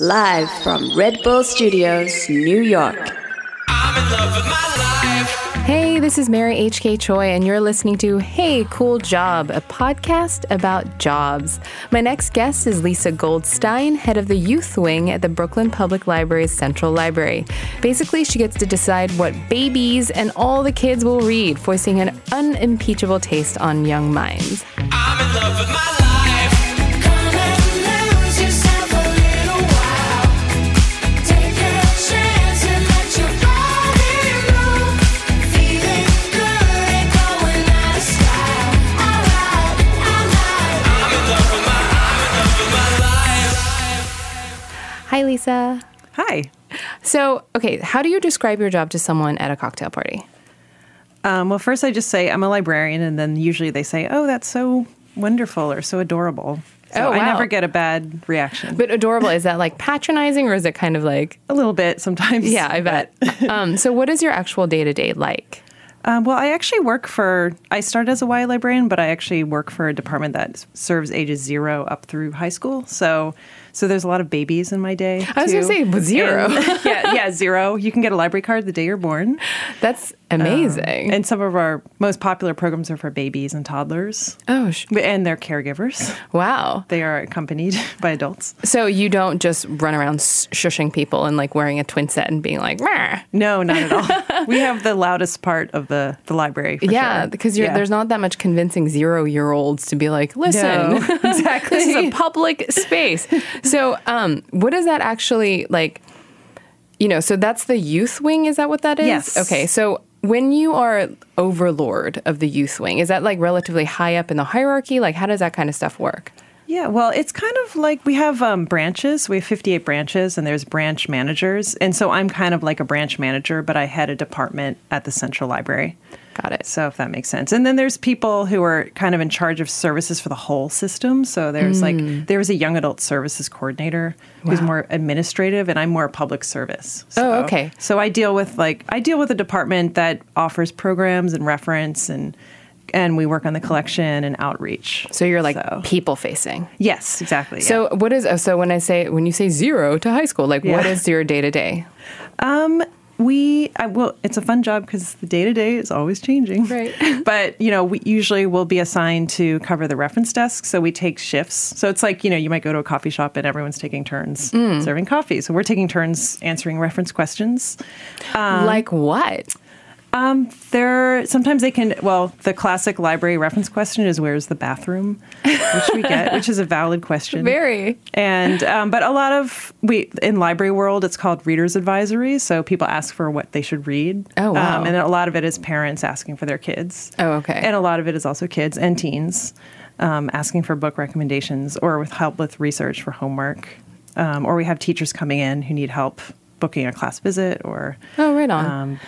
Live from Red Bull Studios, New York. Hey, this is Mary H.K. Choi, and you're listening to Hey Cool Job, a podcast about jobs. My next guest is Lisa Goldstein, head of the youth wing at the Brooklyn Public Library's Central Library. Basically, she gets to decide what babies and all the kids will read, voicing an unimpeachable taste on young minds. Lisa. Hi. So, okay, how do you describe your job to someone at a cocktail party? Um, well, first I just say I'm a librarian, and then usually they say, "Oh, that's so wonderful" or "so adorable." So Oh, I never get a bad reaction. But adorable, is that like patronizing or is it kind of like, a little bit sometimes. yeah, I bet. um, so, what is your actual day to day like? Um, well, I actually work for. I started as a Y librarian, but I actually work for a department that serves ages zero up through high school. So, so there's a lot of babies in my day. I was gonna say, but zero. And- yeah, yeah, zero. You can get a library card the day you're born. That's amazing. Um, and some of our most popular programs are for babies and toddlers, oh, sh- and their caregivers. wow. They are accompanied by adults. So, you don't just run around shushing people and like wearing a twin set and being like, "Meh." No, not at all. we have the loudest part of the, the library. For yeah, sure. because Yeah. there's not that much convincing zero year olds to be like, listen, No, exactly. this is a public space. So, um, what does that actually like? You know, so that's the youth wing. Is that what that is? Yes. Okay. So when you are overlord of the youth wing, is that like relatively high up in the hierarchy? Like, how does that kind of stuff work? Yeah, well, it's kind of like we have um, branches. We have 58 branches, and there's branch managers. And so I'm kind of like a branch manager, but I head a department at the central library. Got it. So if that makes sense. And then there's people who are kind of in charge of services for the whole system. So there's like there's a young adult services coordinator who's Mm. More administrative and I'm more public service. Oh, okay. So I deal with like I deal with a department that offers programs and reference and and we work on the collection and outreach. So you're like So- people facing. Yes, exactly. yeah. So what is oh, so when I say when you say zero to high school, like what Yeah. is your day to day? We, I will. It's a fun job because the day to day is always changing. Right. but you know, we usually will be assigned to cover the reference desk, so we take shifts. So it's like you know, you might go to a coffee shop and everyone's taking turns Mm. serving coffee. So we're taking turns answering reference questions. Um, like what? There, sometimes they can. Well, the classic library reference question is, "Where's the bathroom?" Which we get, which is a valid question. Very. And um, but a lot of we in library world, it's called readers advisory. So people ask for what they should read. Oh, wow. Um, and a lot of it is parents asking for their kids. Oh, okay. And a lot of it is also kids and teens um, asking for book recommendations or with help with research for homework. Um, or we have teachers coming in who need help booking a class visit or Oh, right on.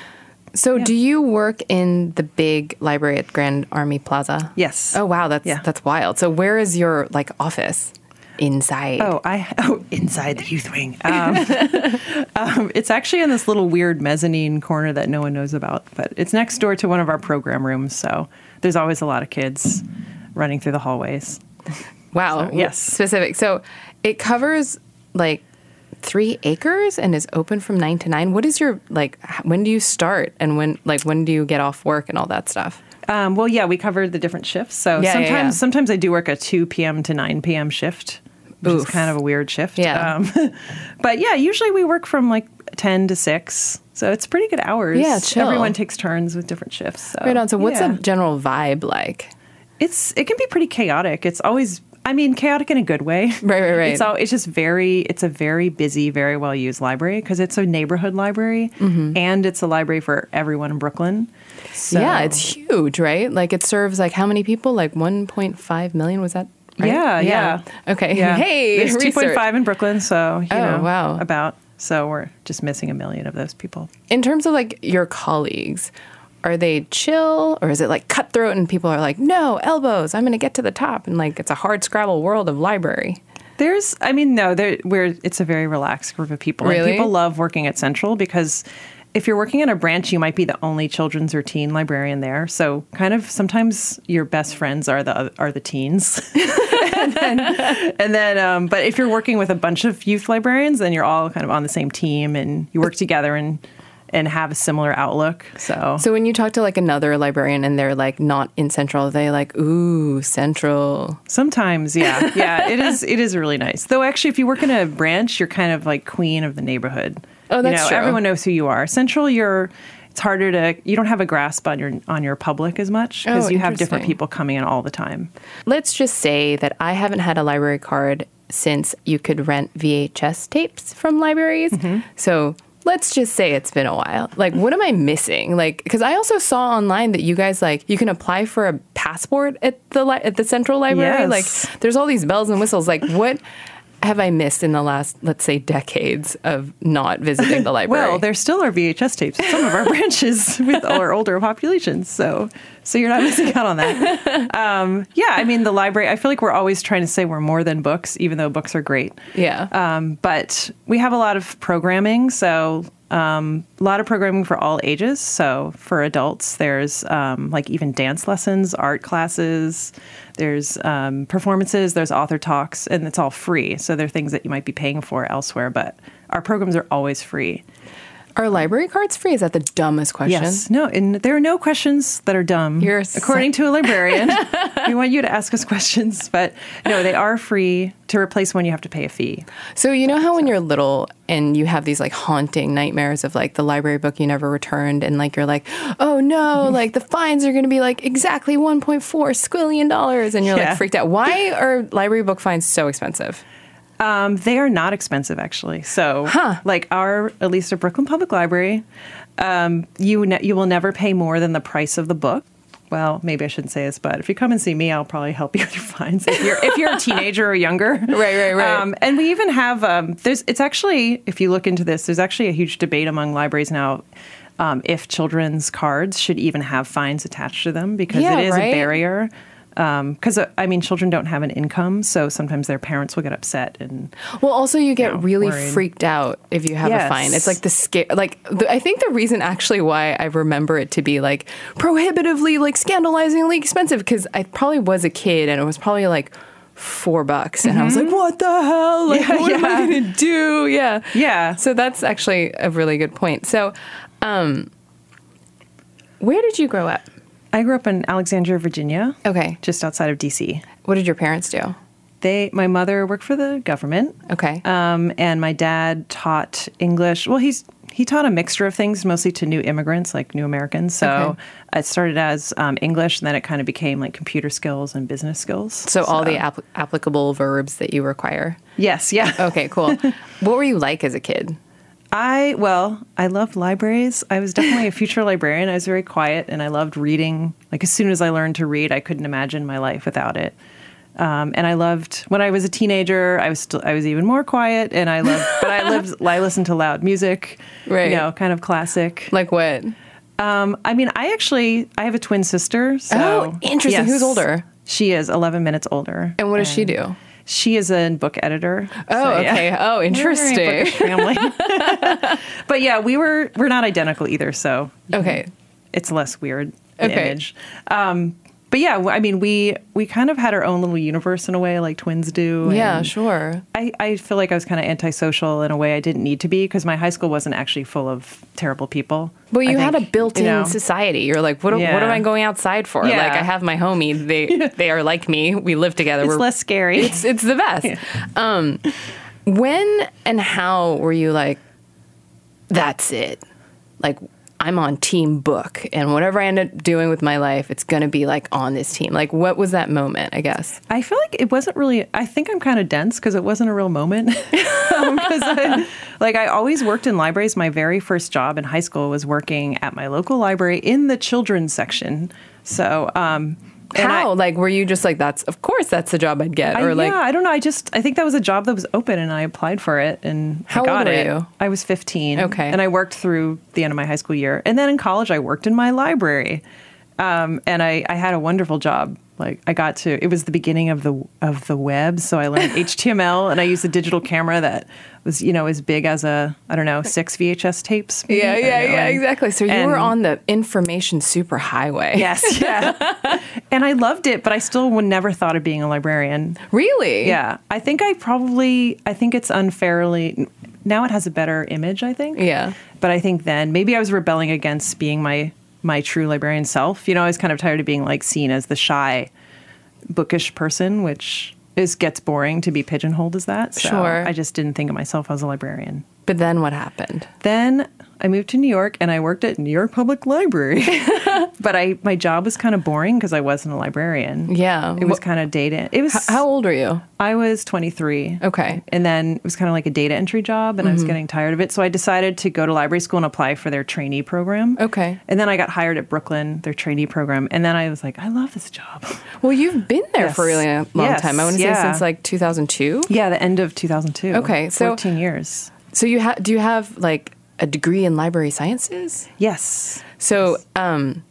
So, do you work in the big library at Grand Army Plaza? Yes. Oh, wow, that's Yeah. that's wild. So, where is your like office? Inside. Oh, I oh inside the youth wing. Um, um, it's actually in this little weird mezzanine corner that no one knows about, but it's next door to one of our program rooms. So there's always a lot of kids running through the hallways. wow. so, yes. Specific. So, it covers like three acres and is open from nine to nine. What is your like? When do you start and when like when do you get off work and all that stuff? Um, well, yeah, we covered the different shifts. So Yeah, yeah, sometimes, yeah. sometimes I do work a 2 p.m. to 9 p.m. shift, which Oof. is kind of a weird shift. Yeah. Um, but yeah, usually we work from like 10 to 6. So it's pretty good hours. Yeah, chill. Everyone takes turns with different shifts. So, Right on. So, what's yeah. the general vibe like? It's it can be pretty chaotic. It's always I mean chaotic in a good way. Right, right, right. It's all it's just very it's a very busy, very well used library because it's a neighborhood library mm-hmm. and it's a library for everyone in Brooklyn. So, Yeah, it's huge, right? Like it serves like how many people? Like 1.5 million was that? Right? Yeah, yeah. Okay. yeah. Hey, there's two point research. five in Brooklyn, so you Oh, know wow. about so we're just missing a million of those people. In terms of like your colleagues, are they chill or is it like cutthroat and people are like, no, elbows, I'm going to get to the top? And like it's a hard scrabble world of library. There's, I mean, no, there, we're, it's a very relaxed group of people. Really? And people love working at Central because if you're working in a branch, you might be the only children's or teen librarian there. So kind of sometimes your best friends are the are the teens. and then, and then um, but if you're working with a bunch of youth librarians, then you're all kind of on the same team and you work together and and have a similar outlook. So So when you talk to like another librarian and they're like not in Central, they like, ooh, Central. Sometimes, yeah, yeah, it is. It is really nice. Though, actually, if you work in a branch, you're kind of like queen of the neighborhood. Oh, that's you know, true. Everyone knows who you are. Central, you're. It's harder to. You don't have a grasp on your on your public as much because Oh, you have different people coming in all the time. Let's just say that I haven't had a library card since you could rent VHS tapes from libraries. Mm-hmm. So let's just say it's been a while. Like, what am I missing? Like, because I also saw online that you guys like you can apply for a passport at the li- at the Central Library. Yes. Like, there's all these bells and whistles. Like, what? Have I missed in the last, let's say, decades of not visiting the library? Well, there still are VHS tapes at some of our branches with our older populations, so so you're not missing out on that. Um, yeah, I mean the library. I feel like we're always trying to say we're more than books, even though books are great. Yeah. Um, but we have a lot of programming, so um, a lot of programming for all ages. So for adults, there's um, like even dance lessons, art classes, there's um, performances, there's author talks, and it's all free. So they're things that you might be paying for elsewhere, but our programs are always free. Are library cards free? Is that the dumbest question? Yes. No, and there are no questions that are dumb. You're so- according to a librarian. we want you to ask us questions, but no, they are free to replace when you have to pay a fee. So you know how when you're little and you have these like haunting nightmares of like the library book you never returned and like you're like, oh no, like the fines are going to be like exactly 1.4 squillion dollars and you're Yeah. like freaked out. Why are library book fines so expensive? Um, they are not expensive, actually. So, like our, at least at Brooklyn Public Library, um, you ne- you will never pay more than the price of the book. Well, maybe I shouldn't say this, but if you come and see me, I'll probably help you with your fines if you're if you're a teenager or younger. Right, right, right. Um, and we even have um, there's it's actually if you look into this, there's actually a huge debate among libraries now. Um, if children's cards should even have fines attached to them because Yeah, it is right? a barrier. Because uh, I mean, children don't have an income, so sometimes their parents will get upset and Well, also you get know, really worried. freaked out if you have a fine. It's like the scare. Like the, I think the reason actually why I remember it to be like prohibitively, like scandalizingly expensive because I probably was a kid and it was probably like four bucks, and I was like, "What the hell? Like, Mm-hmm. Yeah, what am I gonna do?" Yeah, Yeah. So that's actually a really good point. So, um, where did you grow up? I grew up in Alexandria, Virginia, Okay, just outside of DC. what did your parents do? They, my mother worked for the government, Okay, um, and my dad taught English. Well, he's he taught a mixture of things, mostly to new immigrants, like new Americans. So Okay. it started as um, English, and then it kind of became like computer skills and business skills. so all the app- applicable verbs that you require. yes, yeah. Okay, cool. what were you like as a kid? I well, I loved libraries. I was definitely a future librarian. I was very quiet, and I loved reading. Like as soon as I learned to read, I couldn't imagine my life without it. Um, and I loved when I was a teenager. I was still I was even more quiet, and I loved. but I lived. I listened to loud music, Right. You know, kind of classic. Like what? Um, I mean, I actually I have a twin sister. So, Oh, interesting. Who's older? She is eleven minutes older. And what does she do? She is a book editor. Oh, So, yeah. okay. Oh, We're a very interesting. family. but yeah, we were we're not identical either, so Okay. it's less weird Okay. image. Um, but yeah, I mean, we we kind of had our own little universe in a way, like twins do. Yeah, sure. I, I feel like I was kind of antisocial in a way I didn't need to be because my high school wasn't actually full of terrible people. Well, you I had a built-in you know. society. You're like, what? What am I going outside for? Yeah. Like, I have my homie. They they are like me. We live together. It's less scary. It's it's the best. Um, when and how were you like? That's it. Like I'm on team book, and whatever I end up doing with my life, it's gonna be like on this team. Like, what was that moment? I guess. I feel like it wasn't really. I think I'm kind of dense because it wasn't a real moment. Because I, like I always worked in libraries. My very first job in high school was working at my local library in the children's section. So, um, and I- How? like, were you just like, that's of course that's the job I'd get, I, or like, yeah, I don't know. I just I think that was a job that was open, and I applied for it, and How I got old were it. you? I was 15. Okay. and I worked through the end of my high school year, and then in college I worked in my library, Um, and I, I had a wonderful job. Like I got to, it was the beginning of the of the web, so I learned HTML, and I used a digital camera that was, you know, as big as a I don't know six VHS tapes. maybe? Yeah, yeah, know. yeah, And- exactly. So you and- were on the information superhighway. Yes, yeah. and I loved it, but I still would never thought of being a librarian. Really? Yeah, I think I probably I think it's unfairly now it has a better image. I think. Yeah. But I think then maybe I was rebelling against being my my true librarian self. You know, I was kind of tired of being like seen as the shy, bookish person, which is gets boring to be pigeonholed as that. So Sure. I just didn't think of myself as a librarian. But then what happened? Then I moved to New York and I worked at New York Public Library. but I my job was kind of boring because I wasn't a librarian. Yeah. It was kind of data. It was How old are you? I was 23. Okay. And then it was kind of like a data entry job, and I Mm-hmm. was getting tired of it. So I decided to go to library school and apply for their trainee program. Okay. And then I got hired at Brooklyn, their trainee program. And then I was like, I love this job. Well, you've been there for really a long Yes, time. I want to say since like 2002. Yeah, the end of 2002. Okay, so- 14 years. So you have do you have like a degree in library sciences? Yes. So, um,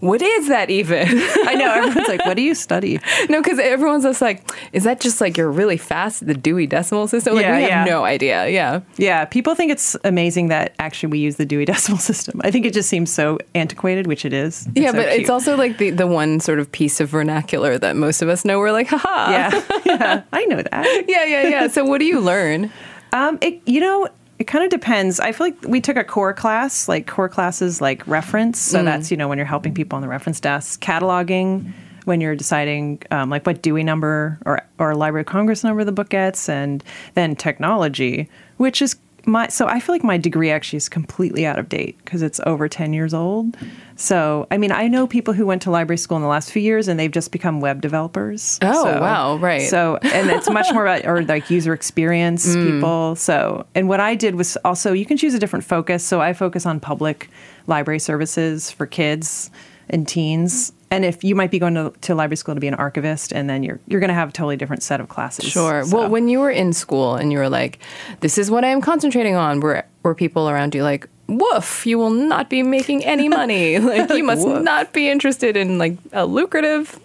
what is that even? I know. Everyone's like, what do you study? no, because everyone's just like, is that just like you're really fast at the Dewey Decimal System? Like Yeah, we have yeah. no idea. Yeah. Yeah, people think it's amazing that actually we use the Dewey Decimal System. I think it just seems so antiquated, which it is. Yeah, so but it's also like the, the one sort of piece of vernacular that most of us know. We're like, haha. Yeah, yeah, I know that. Yeah, yeah, yeah. So what do you learn? Um, it, you know, it kind of depends. I feel like we took a core class, like core classes, like reference. So that's you know when you're helping people on the reference desk, cataloging, when you're deciding um, like what Dewey number or or Library of Congress number the book gets, and then technology, which is my. So I feel like my degree actually is completely out of date because it's over ten years old. So I mean, I know people who went to library school in the last few years, and they've just become web developers. Oh, So- wow, right. So and it's much more about or like user experience Mm. people so and what i did was also you can choose a different focus so i focus on public library services for kids and teens and if you might be going to, to library school to be an archivist and then you're you're going to have a totally different set of classes Sure. So- Well, when you were in school and you were like, "This is what I am concentrating on," were were people around you like, "Woof! You will not be making any money. like you must not be interested in like a lucrative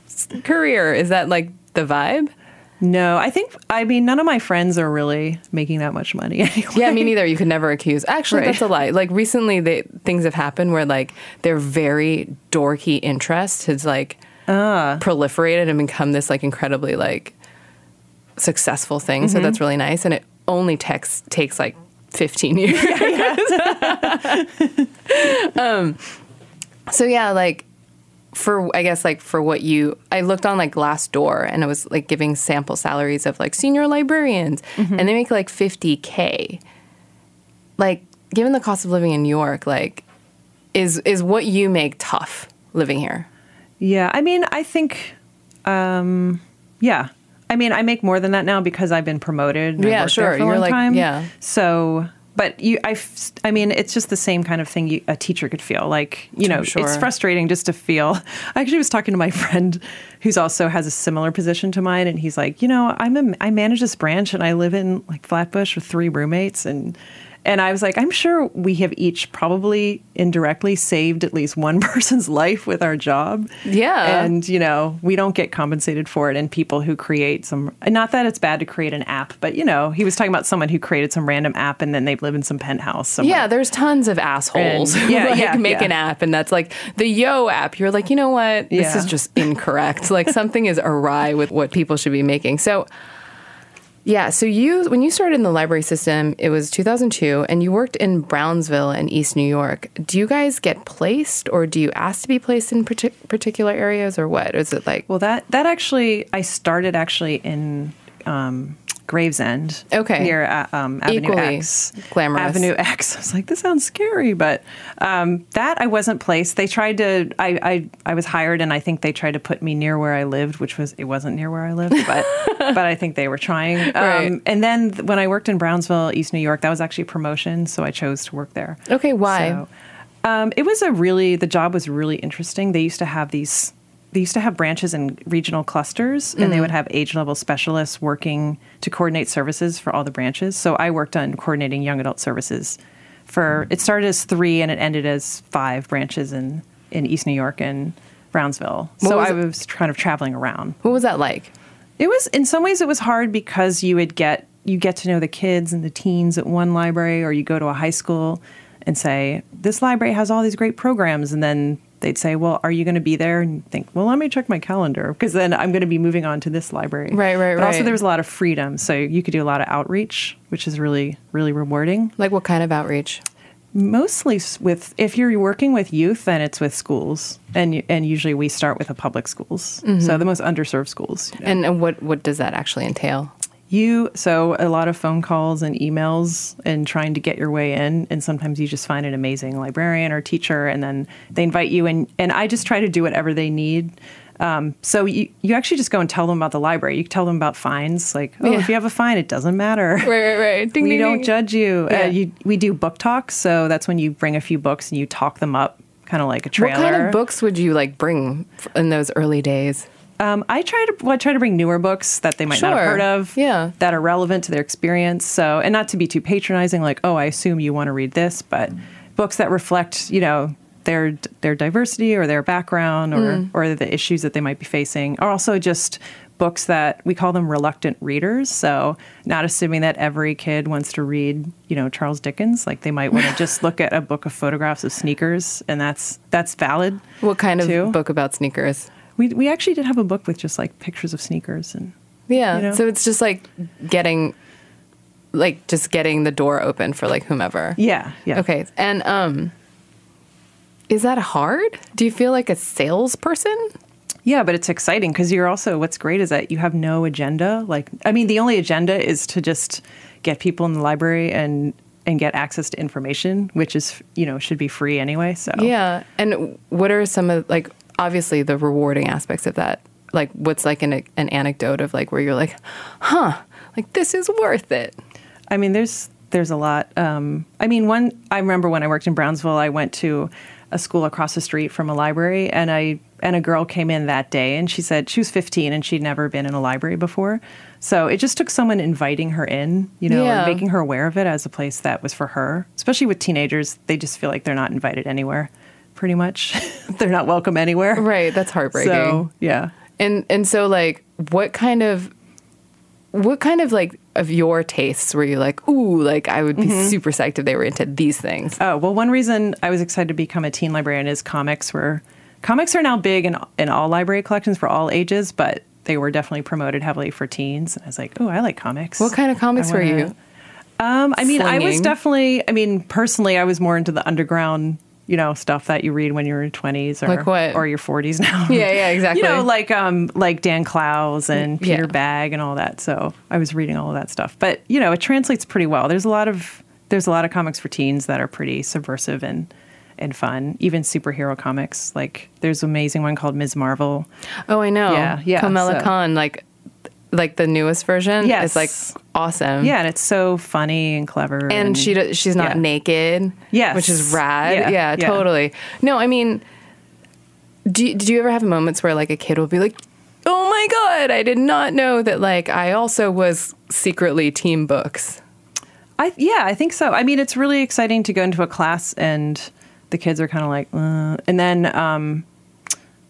career." Is that like the vibe? No i think i mean none of my friends are really making that much money anyway. Yeah, me neither. You could never accuse. Actually, Right. that's a lie. Like recently, they, things have happened where like their very dorky interest has like Ah. proliferated and become this like incredibly like successful thing. So Mm-hmm. that's really nice, and it only takes takes like fifteen years. um, so yeah, like for I guess like for what you I looked on like Glassdoor and it was like giving sample salaries of like senior librarians Mm-hmm. and they make like 50k. Like given the cost of living in New York, like is is what you make tough living here? Yeah, I mean, I think, um, yeah. I mean, I make more than that now because I've been promoted. Yeah, sure. You're like- time. yeah. So, but you, I, I mean, it's just the same kind of thing you, a teacher could feel. Like, you know, Sure. it's frustrating just to feel. I actually was talking to my friend who's also has a similar position to mine, and he's like, you know, I'm a, I manage this branch, and I live in like Flatbush with three roommates, and. And I was like, I'm sure we have each probably indirectly saved at least one person's life with our job. Yeah. And, you know, we don't get compensated for it. And people who create some, not that it's bad to create an app, but, you know, he was talking about someone who created some random app and then they live in some penthouse. Somewhere. Yeah, there's tons of assholes And- who yeah, like yeah, make yeah. an app and that's like the Yo app. You're like, you know what? This Yeah. is just incorrect. like something is awry with what people should be making. So yeah, so you when you started in the library system, it was 2002 and you worked in Brownsville and East New York. Do you guys get placed or do you ask to be placed in partic- particular areas or what? Is it like Well, that, that actually, I started actually in, um, Gravesend. Okay. Near uh, um, Avenue Equally X. glamorous. Avenue X. I was like, this sounds scary, but um, that I wasn't placed. They tried to. I, I I was hired, and I think they tried to put me near where I lived, which was it wasn't near where I lived, but but I think they were trying. Um, Right. And then th- when I worked in Brownsville, East New York, that was actually a promotion, so I chose to work there. Okay, why? So, um, it was a really the job was really interesting. They used to have these. They used to have branches in regional clusters, and Mm-hmm. they would have age level specialists working to coordinate services for all the branches. So I worked on coordinating young adult services. For it started as three, and it ended as five branches in in East New York and Brownsville. so was I it- was kind of traveling around. What was that like? It was in some ways it was hard because you would get you get to know the kids and the teens at one library or you go to a high school and say this library has all these great programs and then they'd say well are you going to be there and you think well let me check my calendar because then i'm going to be moving on to this library Right, right, but also right. there was a lot of freedom so you could do a lot of outreach which is really really rewarding Like what kind of outreach? mostly with if you're working with youth then it's with schools and and usually we start with the public schools mm-hmm. so the most underserved schools you know. And, and what what does that actually entail? You so a lot of phone calls and emails and trying to get your way in, and sometimes you just find an amazing librarian or teacher, and then they invite you, and and I just try to do whatever they need. Um, so you you actually just go and tell them about the library. You tell them about fines, like oh, Yeah. if you have a fine, it doesn't matter. Right, right, right. Ding, we ding, don't ding. judge you. Yeah. Uh, you. We do book talks, so that's when you bring a few books and you talk them up, kind of like a trailer. What kind of books would you like bring in those early days? Um, I try to well, I try to bring newer books that they might not have heard of, Yeah. that are relevant to their experience. So, and not to be too patronizing, like, oh, I assume you want to read this, but books that reflect, you know, their their diversity or their background or Mm. or the issues that they might be facing, are also just books that we call them reluctant readers. So, not assuming that every kid wants to read, you know, Charles Dickens. Like, they might want to just look at a book of photographs of sneakers, and that's that's valid. What kind of book about sneakers? We we actually did have a book with just like pictures of sneakers and Yeah. You know? So it's just like getting like just getting the door open for like whomever. yeah, yeah. Okay. And um is that hard? Do you feel like a salesperson? Yeah, but it's exciting because you're also what's great is that you have no agenda. Like, I mean, the only agenda is to just get people in the library and and get access to information, which is you know should be free anyway. So Yeah. And what are some of like obviously the rewarding aspects of that? Like what's like an an anecdote of like where you're like, "Huh, like this is worth it." I mean, there's there's a lot. Um, I mean, one I remember when I worked in Brownsville, I went to a school across the street from a library, and I and a girl came in that day, and she said she was 15 and she'd never been in a library before. So it just took someone inviting her in, you know, Yeah. and making her aware of it as a place that was for her. Especially with teenagers, they just feel like they're not invited anywhere. Pretty much, they're not welcome anywhere. Right, that's heartbreaking. So yeah. And and so like what kind of what kind of like of your tastes were you like, ooh, like I would be Mm-hmm. super psyched if they were into these things. Oh well, one reason I was excited to become a teen librarian is comics were comics are now big in in all library collections for all ages, but they were definitely promoted heavily for teens. And I was like, oh, I like comics. What kind of comics were wanna- you? Um, I mean, I was definitely. I mean, personally, I was more into the underground. You know, stuff that you read when you're in twenties or Like or your forties now. Yeah, yeah, exactly. You know, like um, like Dan Clowes and Peter Yeah. Bagge and all that. So I was reading all of that stuff. But you know, it translates pretty well. There's a lot of there's a lot of comics for teens that are pretty subversive and and fun. Even superhero comics. Like there's an amazing one called Ms. Marvel. Oh, I know. Yeah, yeah, Kamala so- Khan, like like the newest version. Yes. It's like awesome. Yeah, and it's so funny and clever. And she do- she's not yeah. naked. Yes. Which is rad. Yeah, Yeah, yeah. totally. No, I mean do did you ever have moments where like a kid will be like, "Oh my god, I did not know that like I also was secretly team books." I yeah, I think so. I mean, it's really exciting to go into a class and the kids are kind of like, uh, and then um,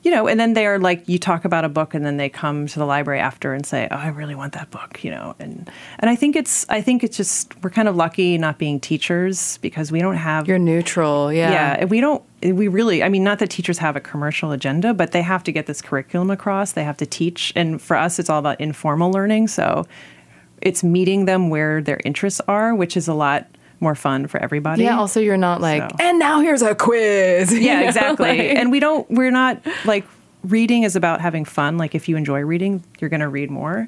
you know, and then they're like, you talk about a book, and then they come to the library after and say, "Oh, I really want that book," you know, and and I think it's I think it's just we're kind of lucky not being teachers because we don't have You're neutral. Yeah. yeah, we don't. We really, I mean, not that teachers have a commercial agenda, but they have to get this curriculum across. They have to teach, and for us, it's all about informal learning. So it's meeting them where their interests are, which is a lot more fun for everybody. Yeah, also you're not like, So- and now here's a quiz. Yeah, know, exactly. like- and we don't. We're not like reading is about having fun. Like if you enjoy reading, you're going to read more.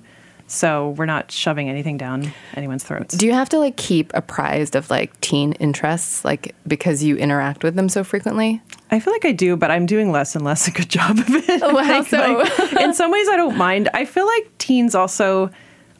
So we're not shoving anything down anyone's throats. do you have to like keep apprised of like teen interests, like because you interact with them so frequently? I feel like I do, but I'm doing less and less a good job of it. Oh, how Like, so? like, in some ways, I don't mind. I feel like teens also,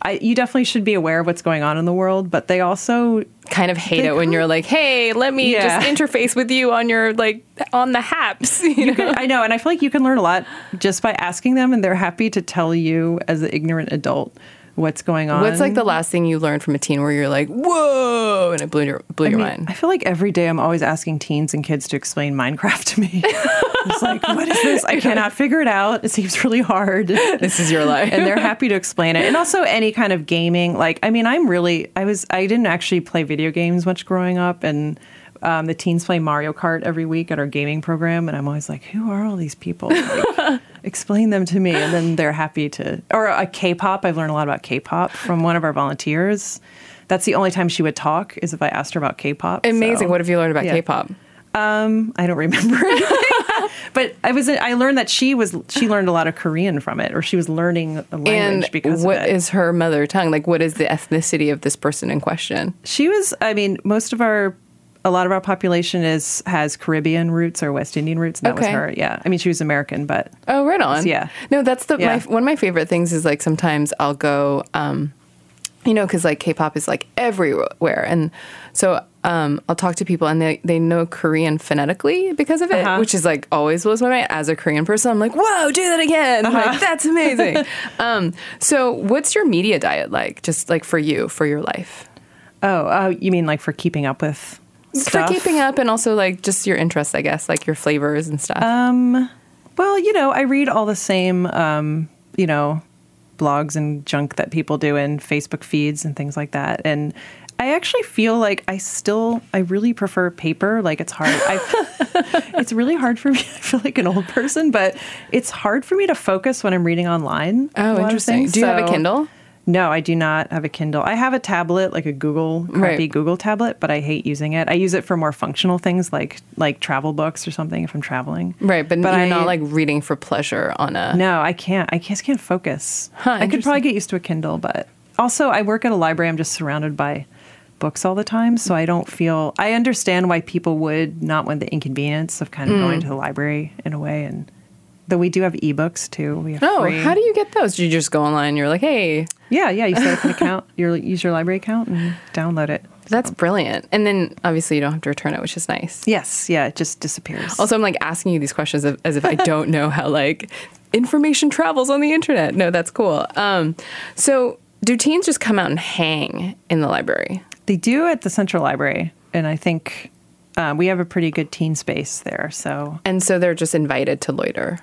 I, you definitely should be aware of what's going on in the world, but they also, Kind of hate it when you're like, hey, let me Yeah. just interface with you on your like on the haps. You know? I know, and I feel like you can learn a lot just by asking them, and they're happy to tell you as an ignorant adult what's going on. What's like the last thing you learned from a teen where you're like, whoa, and it blew your blew I your mean, mind? I feel like every day I'm always asking teens and kids to explain Minecraft to me. it's like, what is this? I cannot figure it out. It seems really hard. This is your life. and they're happy to explain it. And also any kind of gaming. Like, I mean, I'm really, I was, I didn't actually play video games much growing up. And um, the teens play Mario Kart every week at our gaming program. And I'm always like, who are all these people? Like, explain them to me. And then they're happy to, or a K-pop. I've learned a lot about K-pop from one of our volunteers. That's the only time she would talk is if I asked her about K-pop. Amazing. So- what have you learned about yeah. K-pop? um, I don't remember but I was I learned that she was she learned a lot of Korean from it, or she was learning a language And because what of it. is her mother tongue? Like, what is the ethnicity of this person in question? she was. I mean, most of our a lot of our population is has Caribbean roots or West Indian roots. And that Okay. was her. Yeah, I mean, she was American, but Oh, right on. Yeah. No, that's the Yeah. my, one of my favorite things is like sometimes I'll go, um, you know, because like K-pop is like everywhere, and so um, I'll talk to people and they they know Korean phonetically because of it, Uh-huh. which is like always blows my mind. As a Korean person, I'm like, whoa, do that again! Uh-huh. Like that's amazing. um, so, what's your media diet like? Just like for you, for your life, oh, uh, you mean like for keeping up with stuff? for keeping up, and also like just your interests, I guess, like your flavors and stuff. Um, well, you know, I read all the same, um, you know, blogs and junk that people do in Facebook feeds and things like that. And I actually feel like I still, I really prefer paper. Like it's hard. I, it's really hard for me. I feel like an old person, but it's hard for me to focus when I'm reading online. oh, interesting. Do you have a Kindle? No, I do not have a Kindle. I have a tablet, like a Google crappy Right. Google tablet, but I hate using it. I use it for more functional things like like travel books or something if I'm traveling. Right, but, you're I- not like reading for pleasure on a. No, I can't. I just can't focus. Huh, I could probably get used to a Kindle, but also I work at a library. I'm just surrounded by books all the time, so I don't feel. I understand why people would not want the inconvenience of kind of Mm. going to the library in a way, and though we do have ebooks too. We have Oh, free. how do you get those? Do you just go online and you're like, hey, Yeah, yeah. You set up an account. You use your library account and download it. that's brilliant. And then obviously you don't have to return it, which is nice. Yes, yeah. It just disappears. Also, I'm like asking you these questions as, as if I don't know how like information travels on the internet. No, that's cool. Um, so do teens just come out and hang in the library? they do at the Central Library, and I think. Uh, we have a pretty good teen space there, so And so they're just invited to loiter.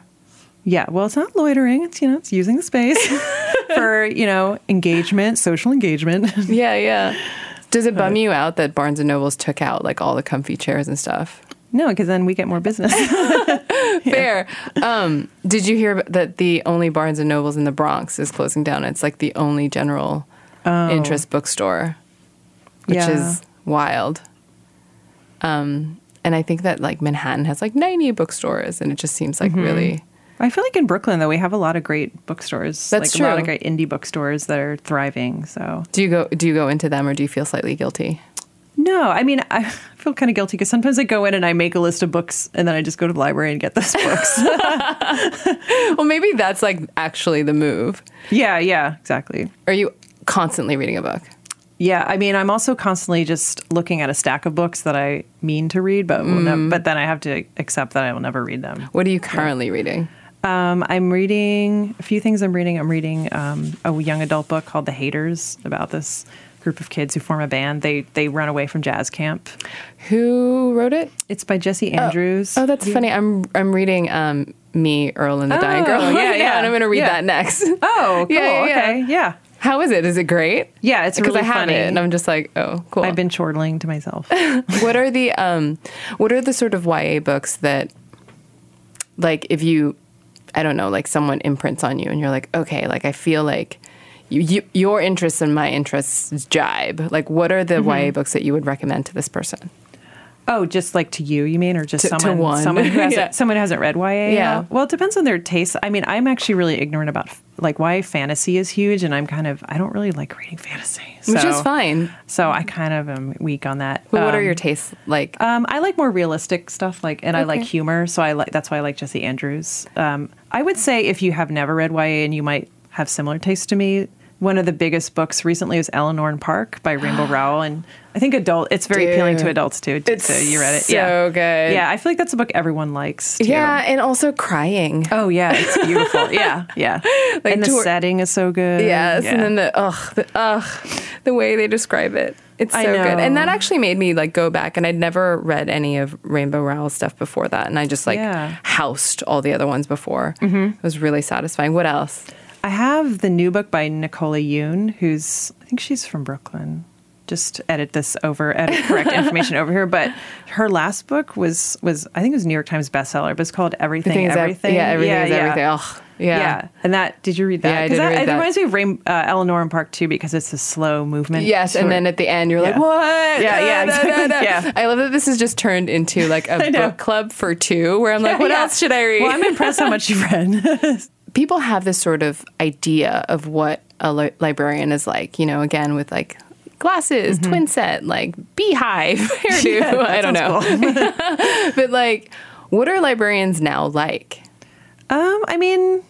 Yeah, well, it's not loitering. It's you know, it's using the space for you know engagement, social engagement. Yeah, yeah. Does it bum you out that Barnes and Nobles took out like all the comfy chairs and stuff? no, because then we get more business. Fair. Um, did you hear that the only Barnes and Nobles in the Bronx is closing down? It's like the only general interest bookstore, which Yeah. is wild. Um, and I think that like Manhattan has like 90 bookstores, and it just seems like really. I feel like in Brooklyn though we have a lot of great bookstores. That's like a lot of great indie bookstores that are thriving. So Do you go? Do you go into them, or do you feel slightly guilty? no, I mean I feel kind of guilty because sometimes I go in and I make a list of books and then I just go to the library and get those books. Well, maybe that's like actually the move. yeah, yeah, exactly. Are you constantly reading a book? Yeah, I mean, I'm also constantly just looking at a stack of books that I mean to read, but will nev- mm. but then I have to accept that I will never read them. What are you currently reading? Um, I'm reading a few things. I'm reading. I'm reading um, a young adult book called The Haters about this group of kids who form a band. They they run away from jazz camp. Who wrote it? It's by Jesse Andrews. Oh, that's funny. I'm I'm reading um, Me, Earl, and the Dying Oh, Girl. yeah, right yeah, and I'm going to read yeah. that next. Oh, cool. Yeah, yeah, yeah. Okay, yeah. How is it? Is it great? Yeah, it's because really I have funny. it, and I'm just like, oh, cool. I've been chortling to myself. what are the um, what are the sort of YA books that, like, if you, I don't know, like someone imprints on you, and you're like, okay, like I feel like. You, you, your interests and my interests jibe. Like, what are Mm-hmm. the YA books that you would recommend to this person? oh, just like to you, you mean, or just To- to someone one. someone who hasn't Yeah. someone who hasn't read YA? Yeah. Well, it depends on their taste. I mean, I'm actually really ignorant about like why fantasy is huge, and I'm kind of I don't really like reading fantasy, Which is fine. So I kind of am weak on that. But what are Um, your tastes like? Um, I like more realistic stuff, like, and I like humor, so I like that's why I like Jesse Andrews. Um, I would say if you have never read YA and you might have similar tastes to me, one of the biggest books recently was Eleanor and Park by Rainbow Rowell, and I think adult. It's very appealing to adults too. It's so you read it, so yeah, good. Yeah, I feel like that's a book everyone likes. Too. Yeah, and also crying. Oh yeah, it's beautiful. yeah, yeah. and the tor- setting is so good. Yes, Yeah. and then the ugh, the ugh, the way they describe it. It's so good. And that actually made me like go back and I'd never read any of Rainbow Rowell stuff before that and I just like Yeah. housed all the other ones before. Mm-hmm. It was really satisfying. What else? I have the new book by Nicola Yoon, who's I think she's from Brooklyn. Just edit this over, edit correct information over here. But her last book was was I think it was New York Times bestseller, but it's called Everything, Everything is ev- Everything. yeah, everything is yeah. everything. Ugh, yeah. yeah. And that did you read that? Yeah, I did that, read it that. reminds me of Rain, uh, Eleanor and Park too because it's a slow movement. Yes, sort and then at the end you're like, Yeah. "What?" Yeah, yeah, exactly. Yeah. I love that this has just turned into like a book club for two, where I'm like, "What Yeah. else should I read?" Well, I'm impressed how much you've read. people have this sort of idea of what a li- librarian is like, you know, again with like glasses, twin set, like beehive hairdo. Mm-hmm. Yeah, I don't know. sounds but like, what are librarians now like? um, I mean.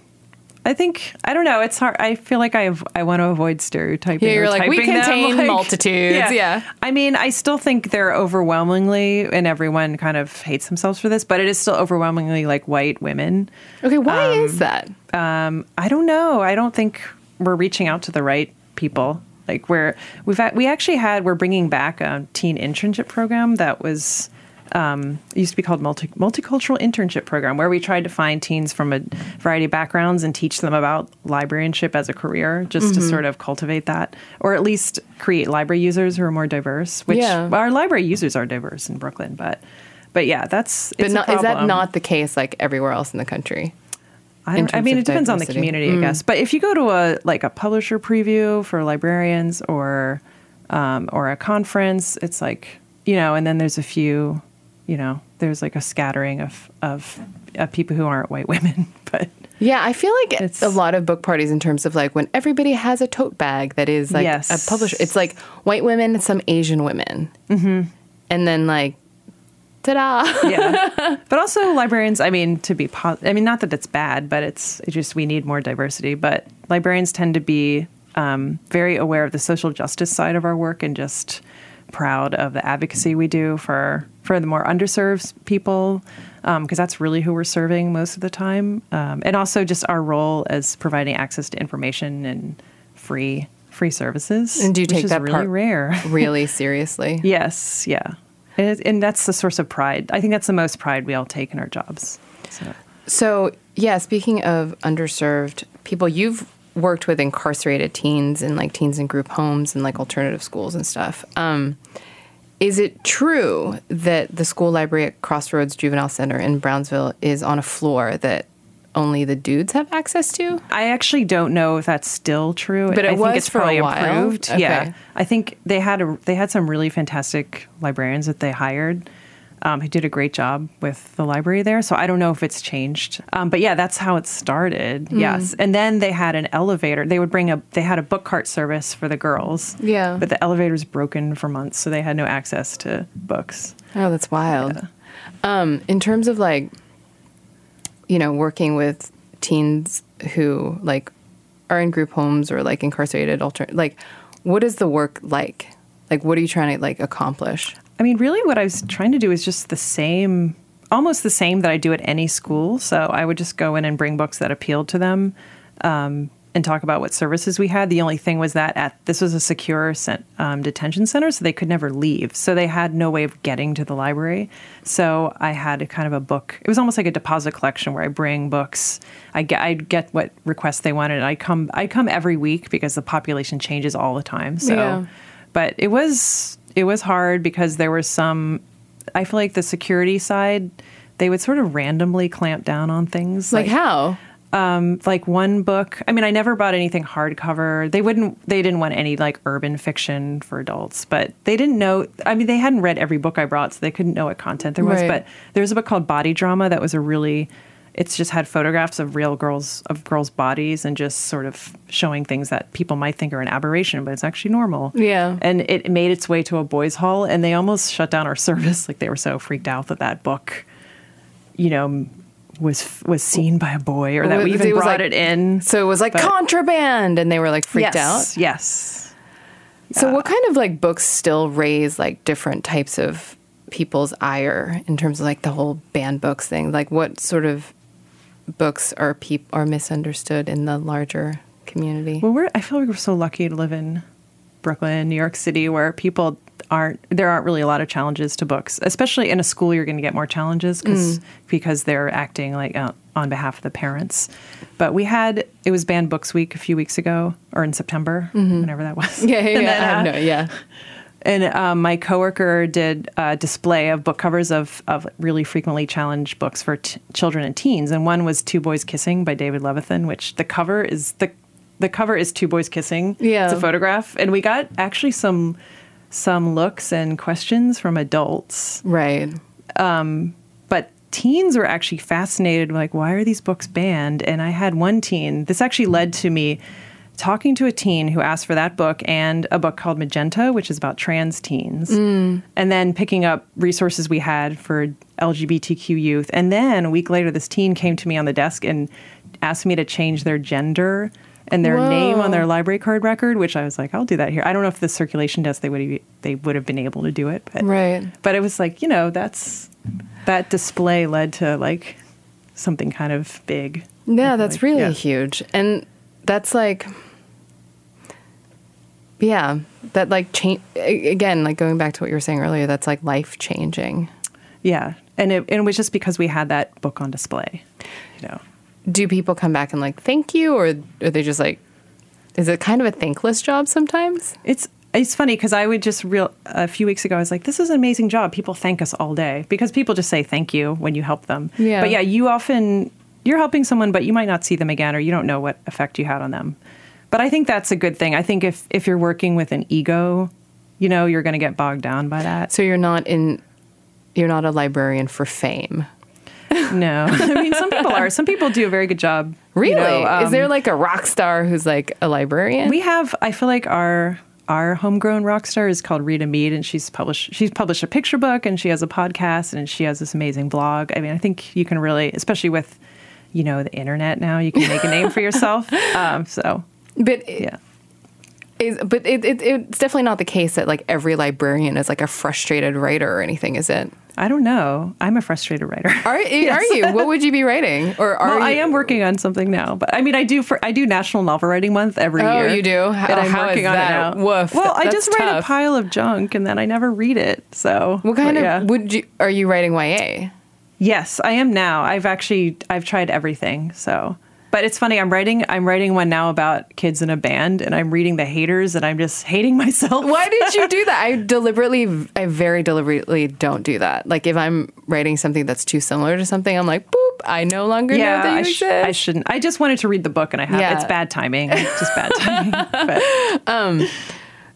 I think I don't know. It's hard. I feel like I I want to avoid stereotyping. Yeah, you're like, we contain like- multitudes, yeah. I mean, I still think they're overwhelmingly, and everyone kind of hates themselves for this, but it is still overwhelmingly like white women. Okay, why is that? Um, I don't know. I don't think we're reaching out to the right people. Like we're we've had, we actually had we're bringing back a teen internship program that was um, it used to be called multi, multicultural internship program where we tried to find teens from a variety of backgrounds and teach them about librarianship as a career just Mm-hmm. to sort of cultivate that or at least create library users who are more diverse which Yeah. our library users are diverse in brooklyn but but yeah that's But it's a not, is that not the case like everywhere else in the country? I, I mean, it depends on the diversity? Mm. community, I guess. But if you go to a like a publisher preview for librarians or um, or a conference, it's like you know, and then there's a few, you know, there's like a scattering of of, of people who aren't white women, but Yeah, I feel like It's- a lot of book parties in terms of like when everybody has a tote bag that is like Yes. a publisher. It's like white women, some Asian women, mm-hmm. and then like, ta-da! yeah. but also librarians. I mean, to be, po- I mean, not that it's bad, but it's, it's just we need more diversity. But librarians tend to be um, very aware of the social justice side of our work and just proud of the advocacy we do for for the more underserved people because that's really who we're serving most of the time um, and also just our role as providing access to information and free free services And do you take that really part rare really seriously. Yes, yeah. And, and that's the source of pride. I think that's the most pride we all take in our jobs. So, So, yeah, speaking of underserved people, you've worked with incarcerated teens and like teens in group homes and like alternative schools and stuff. Um, is it true that the school library at Crossroads Juvenile Center in Brownsville is on a floor that only the dudes have access to? I actually don't know if that's still true. But it I think was it's for a while? improved. Okay. Yeah, I think they had a, they had some really fantastic librarians that they hired. Um, who did a great job with the library there. So I don't know if it's changed. Um, but yeah, that's how it started. Hmm. Yes. And then they had an elevator. They would bring a, they had a book cart service for the girls. Yeah. But the elevator's broken for months. So they had no access to books. Oh, that's wild. Um, in terms of like, you know, working with teens who like are in group homes or like incarcerated, alter like, what is the work like? Like, what are you trying to like accomplish? I mean, really, what I was trying to do is just the same, almost the same that I do at any school. So I would just go in and bring books that appealed to them, um, and talk about what services we had. The only thing was that at this was a secure cent, um, detention center, so they could never leave. So they had no way of getting to the library. So I had a kind of a book. It was almost like a deposit collection where I bring books. I get I get what requests they wanted. I come I come every week because the population changes all the time. So Yeah. but it was it was hard because there was some i feel like the security side they would sort of randomly clamp down on things Like, how? um, like one book i mean i never bought anything hardcover they wouldn't they didn't want any like urban fiction for adults but they didn't know i mean they hadn't read every book i brought so they couldn't know what content there was Right. but there was a book called body drama that was a really it's just had photographs of real girls of girls bodies and just sort of showing things that people might think are an aberration but it's actually normal Yeah. and it made its way to a boys hall and they almost shut down our service like they were so freaked out that that book you know was was seen by a boy or that we even was brought like- it in. So it was like But- contraband, and they were like freaked yes, out. Yes. So what kind of like books still raise like different types of people's ire in terms of like the whole banned books thing? Like what sort of books are peop- are misunderstood in the larger community? Well, we're I feel like we're so lucky to live in Brooklyn, New York City, where people aren't there aren't really a lot of challenges to books. Especially in a school, you're going to get more challenges because because they're acting like uh, on behalf of the parents. But we had it was banned books week a few weeks ago, or in September, whenever that was. yeah, yeah, yeah. then, uh, no, yeah. And um, my coworker did a display of book covers of, of really frequently challenged books for t- children and teens, and one was Two Boys Kissing by David Levithan, which the cover is the the cover is two boys kissing. Yeah. it's a photograph, and we got actually some some looks and questions from adults, Right. but teens were actually fascinated. Like, why are these books banned? And I had one teen. This actually led to me talking to a teen who asked for that book and a book called Magenta, which is about trans teens, mm. and then picking up resources we had for LGBTQ youth. And then a week later, this teen came to me on the desk and asked me to change their gender and their name on their library card record, which I was like, I'll do that here. I don't know if the circulation desk they would have, they would have been able to do it, but Right. but it was like you know that's that display led to like something kind of big. Yeah, that's like. really Yeah. huge. And that's like yeah, that like change again, like going back to what you were saying earlier, that's like life changing. Yeah, and it, and it was just because we had that book on display, you know. Do people come back and like thank you or are they just like is it kind of a thankless job sometimes? It's it's funny because I would just real a few weeks ago I was like, this is an amazing job. People thank us all day because people just say thank you when you help them. Yeah. But yeah, you often you're helping someone, but you might not see them again, or you don't know what effect you had on them. But I think that's a good thing. I think if if you're working with an ego, you know, you're going to get bogged down by that. So you're not in you're not a librarian for fame. No, I mean some people are. Some people do a very good job. you Really? know, is there um, like a rock star who's like a librarian? We have. I feel like our our homegrown rock star is called Rita Meade, and she's published she's published a picture book, and she has a podcast, and she has this amazing blog. I mean, I think you can really, especially with you know the internet now, you can make a name for yourself. Um, so but yeah. Is, but it, it, it's definitely not the case that like every librarian is like a frustrated writer or anything, is it? I don't know. I'm a frustrated writer. Are, are you? What would you be writing? Or are well, you? I am working on something now, but I mean, I do for I do National Novel Writing Month every Oh, year. you do? and How- I'm how is working on that? it now. Woof. Well, I That's just write a pile of junk and then I never read it. So What kind of would you? Are you writing YA? Yes, I am now. I've actually I've tried everything. So, but it's funny. I'm writing I'm writing one now about kids in a band, and I'm reading the haters, and I'm just hating myself. Why did you do that? I deliberately, I very deliberately don't do that. Like if I'm writing something that's too similar to something, I'm like, boop, I no longer know Yeah, that you I, sh- exist. I shouldn't. I just wanted to read the book, and I have. Yeah. It's bad timing. It's just bad timing. but Um,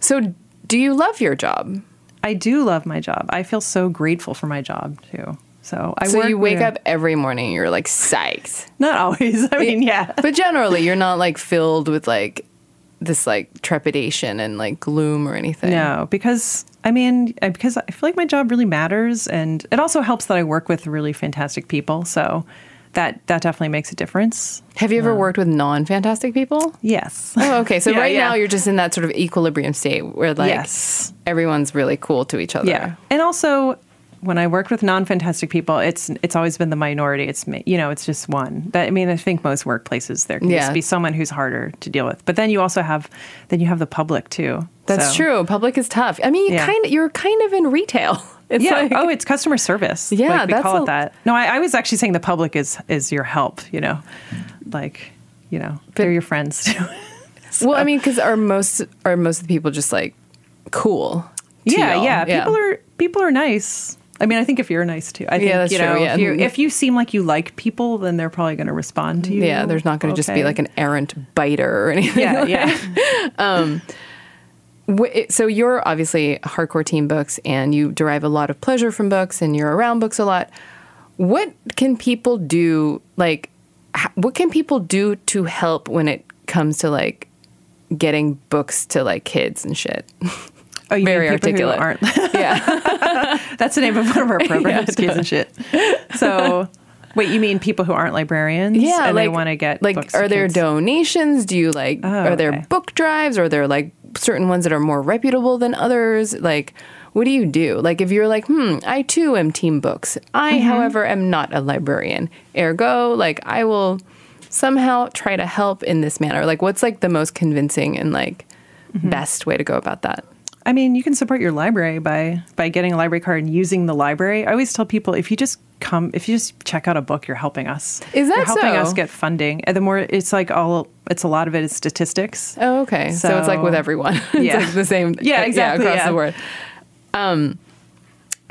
so, do you love your job? I do love my job. I feel so grateful for my job too. So I So you wake up every morning, you're like psyched. Not always. I mean, yeah. But generally, you're not like filled with like this like trepidation and like gloom or anything. No, because I mean, I- because I feel like my job really matters, and it also helps that I work with really fantastic people. So that that definitely makes a difference. Have you ever um, worked with non-fantastic people? Yes. Oh, okay. So Yeah, right yeah. now you're just in that sort of equilibrium state where like yes. everyone's really cool to each other. Yeah, and also when I worked with non-fantastic people, it's it's always been the minority. It's you know, it's just one. That I mean, I think most workplaces there can Yeah. just be someone who's harder to deal with. But then you also have then you have the public too. That's So- true. Public is tough. I mean, you Yeah. kind of you're kind of in retail. It's yeah. like oh, it's customer service. Yeah, like we that's call a- it that. No, I, I was actually saying the public is is your help. You know, like you know they're your friends too. well, I mean, because are most are most of the people just like cool? to yeah, yeah. People are people are nice. I mean, I think if you're nice too, I think Yeah, that's you true, yeah. if you if you seem like you like people, then they're probably going to respond to you. Yeah, there's not going to just be like an errant biter or anything. yeah, like- yeah. Um, it- So you're obviously hardcore team books, and you derive a lot of pleasure from books, and you're around books a lot. What can people do? Like, what can people do to help when it comes to like getting books to like kids and shit? Oh, you Very mean people who articulate. aren't- yeah, That's the name of one of our programs, kids and shit. So, Wait, you mean people who aren't librarians? Yeah, and like they want to get like are there kids? donations? Do you like Oh, are there okay. book drives? Or are there like certain ones that are more reputable than others? Like what do you do? Like if you're like, hmm, I too am team books. I, Mm-hmm. however, am not a librarian. Ergo, like I will somehow try to help in this manner. Like what's like the most convincing and like Mm-hmm. best way to go about that? I mean, you can support your library by by getting a library card and using the library. I always tell people if you just come, if you just check out a book, you're helping us. Is that you're helping so? us get funding? And the more it's like all, it's a lot of it is statistics. Oh, okay. So, it's like with everyone. it's Yeah. like the same. Yeah, exactly, Yeah, across yeah. the board. Um,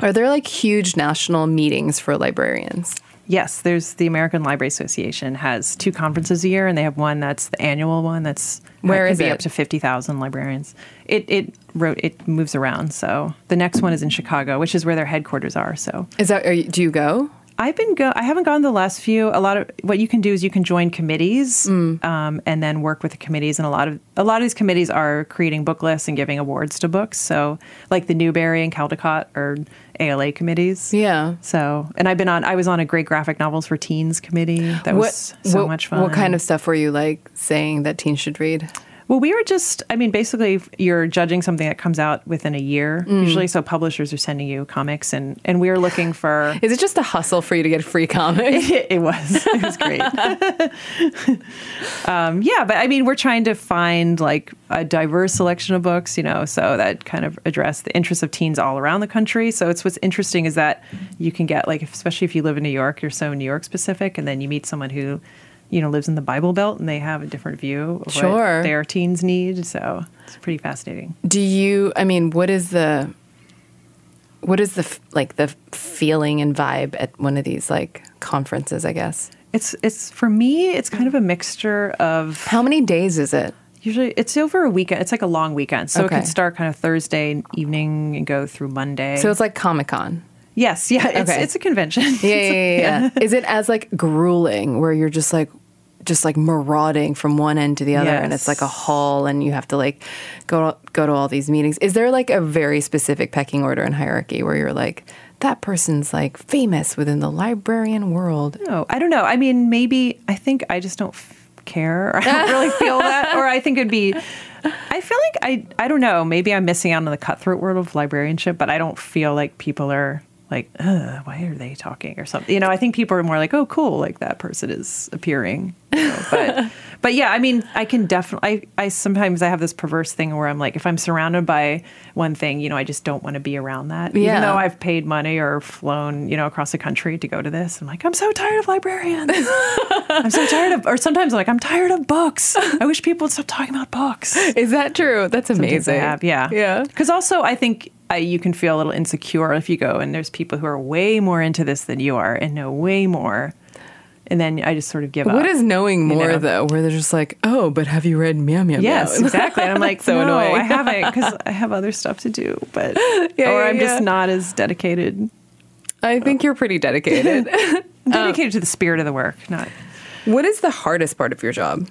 are there like huge national meetings for librarians? Yes, there's the American Library Association has two conferences a year, and they have one that's the annual one that's Where could is be it? up to fifty thousand librarians. It it wrote it moves around. So the next one is in Chicago, which is where their headquarters are. So Is that? Are you, do you go? I've been go. I haven't gone the last few. A lot of what you can do is you can join committees Mm. um, and then work with the committees. And a lot of a lot of these committees are creating book lists and giving awards to books. So like the Newbery and Caldecott are ALA committees. Yeah. So and I've been on. I was on a great graphic novels for teens committee. That was so what, much fun. What kind of stuff were you like saying that teens should read? Well, we were just, I mean, basically, you're judging something that comes out within a year, Mm. usually. So publishers are sending you comics, and and we are looking for. Is it just a hustle for you to get free comics? it, it was. It was great. um, yeah, but I mean, we're trying to find like a diverse selection of books, you know, so that kind of address the interests of teens all around the country. So it's what's interesting is that you can get like, especially if you live in New York, you're so New York specific, and then you meet someone who, you know, lives in the Bible Belt, and they have a different view of Sure. what their teens need. So it's pretty fascinating. do you? I mean, what is the? What is the like the feeling and vibe at one of these like conferences? I guess. It's it's for me, it's kind of a mixture of How many days is it? Usually, it's over a weekend. It's like a long weekend, so it Okay. can start kind of Thursday evening and go through Monday. So it's like Comic Con. Yes, yeah, it's Okay. it's a convention. Yeah, yeah, yeah, yeah. Is it as like grueling where you're just like just like marauding from one end to the other and it's like a hall and you have to like go go to all these meetings. Is there like a very specific pecking order and hierarchy where you're like that person's like famous within the librarian world? No, I don't know. I mean, maybe I think I just don't f- care. I don't really feel that, or I think it'd be. I feel like I I don't know. Maybe I'm missing out on the cutthroat world of librarianship, but I don't feel like people are like, why are they talking or something? You know, I think people are more like, oh, cool, like that person is appearing. You know, but but yeah, I mean, I can definitely. I I sometimes I have this perverse thing where I'm like, if I'm surrounded by one thing, you know, I just don't want to be around that. Yeah. Even though I've paid money or flown, you know, across the country to go to this, I'm like, I'm so tired of librarians. I'm so tired of, or sometimes I'm like, I'm tired of books. I wish people would stop talking about books. Is that true? That's amazing. Have, yeah, Yeah. Because also, I think I, you can feel a little insecure if you go and there's people who are way more into this than you are and know way more, and then I just sort of give up. What is knowing you more know? though? Where they're just like, oh, but have you read Meow Meow Yes, Meow? exactly. And I'm like, so no, annoying. I haven't because I have other stuff to do, but Yeah, or yeah, I'm yeah. just not as dedicated. I think you're pretty dedicated. I'm dedicated to the spirit of the work, not. what is the hardest part of your job?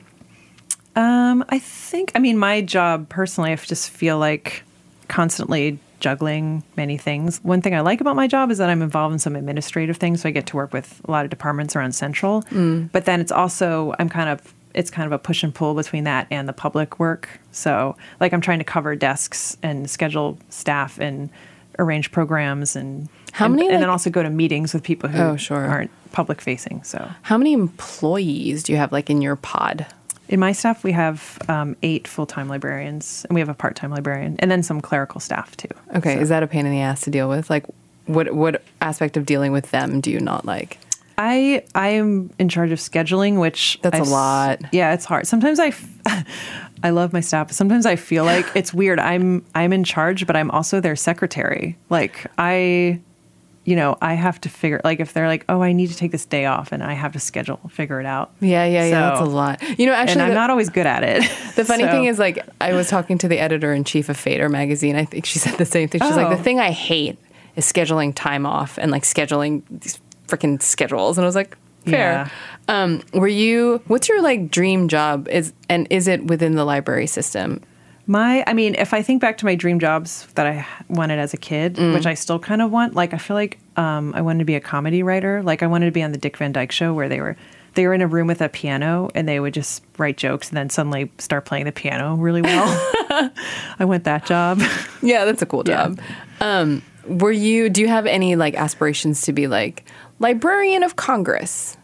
Um, I think. I mean, my job personally, I just feel like constantly juggling many things. One thing I like about my job is that I'm involved in some administrative things, so I get to work with a lot of departments around Central. Mm. But then it's also I'm kind of it's kind of a push and pull between that and the public work. So like I'm trying to cover desks and schedule staff and arrange programs and How and, many, and then also go to meetings with people who Oh, sure. aren't public facing. So How many employees do you have like in your pod? In my staff, we have um, eight full time librarians, and we have a part time librarian, and then some clerical staff too. Okay, So is that a pain in the ass to deal with? Like, what what aspect of dealing with them do you not like? I I am in charge of scheduling, which That's a a lot. Yeah, it's hard. Sometimes I, f- I love my staff. Sometimes I feel like it's weird. I'm I'm in charge, but I'm also their secretary. Like I. You know, I have to figure like if they're like, "Oh, I need to take this day off," and I have to schedule, figure it out. Yeah, yeah, yeah. that's a lot. You know, actually, and I'm the, not always good at it. the funny So- thing is, like, I was talking to the editor in chief of Fader magazine. I think she said the same thing. She's like, Oh. the thing I hate is scheduling time off and like scheduling these freaking schedules. And I was like, fair. Um, were you? What's your like dream job? Is and is it within the library system? My, I mean, if I think back to my dream jobs that I wanted as a kid, Mm. which I still kind of want, like I feel like um, I wanted to be a comedy writer. Like I wanted to be on the Dick Van Dyke Show, where they were they were in a room with a piano and they would just write jokes and then suddenly start playing the piano really well. I want that job. Yeah, that's a cool Yeah. job. Um, were you? Do you have any like aspirations to be like librarian of Congress?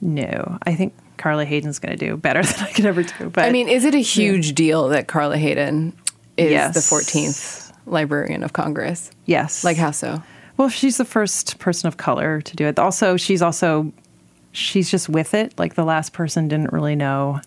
no, I think Carla Hayden's going to do better than I could ever do. But I mean, is it a huge deal that Carla Hayden is Yes. the 14th librarian of Congress? yes, Like how so? Well, she's the first person of color to do it. Also, she's also she's just with it. Like the last person didn't really know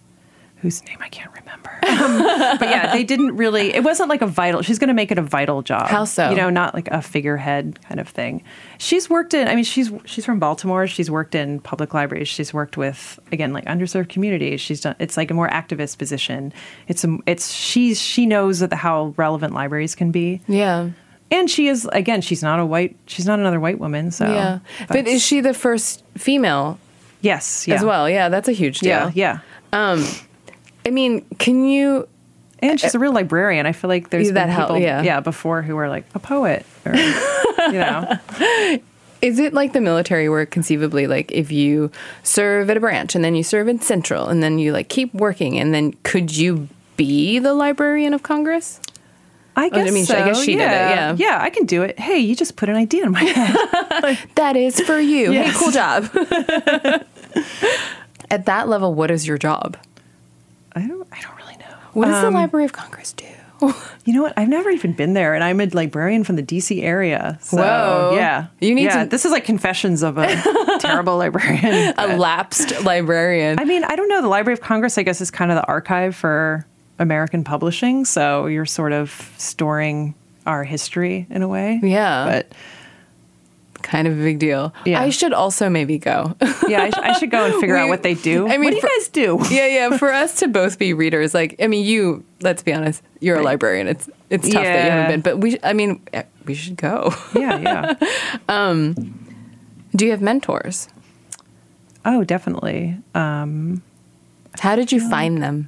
whose name I can't remember. Um, but yeah, they didn't really. It wasn't like a vital. She's going to make it a vital job. How so? You know, not like a figurehead kind of thing. She's worked in. I mean, she's she's from Baltimore. She's worked in public libraries. She's worked with again like underserved communities. She's done. It's like a more activist position. It's a. It's she's she knows that the, how relevant libraries can be. Yeah. And she is again. She's not a white. She's not another white woman. So yeah. But that's- is she the first female yes yeah. as well? Yeah, that's a huge deal. Yeah, yeah. I mean, can you And she's a real librarian. I feel like there's Yeah, that been help- people, yeah. before who were like a poet, or you know, Is it like the military where conceivably like if you serve at a branch and then you serve in central and then you like keep working and then could you be the librarian of Congress? I guess. I guess. mean, so. I guess she did it, yeah. yeah, I can do it. Hey, you just put an idea in my head. That is for you. Yes. Hey, cool job. at that level, what is your job? I don't. I don't really know. What does the Um, Library of Congress do? You know what? I've never even been there, and I'm a librarian from the D.C. area. So, Whoa. Yeah, You need yeah, to- This is like confessions of a terrible librarian. A lapsed librarian. I mean, I don't know. The Library of Congress, I guess, is kind of the archive for American publishing. So you're sort of storing our history in a way. Yeah. But kind of a big deal. Yeah. I should also maybe go. yeah, I, sh- I should go and figure out what they do. I mean, what do you guys do? yeah, yeah. For us to both be readers, like I mean, you. Let's be honest. You're a librarian. It's it's tough that you haven't been, but we. I mean, eh, we should go. Yeah, yeah. Do you have mentors? Oh, definitely. Um, How did you find them?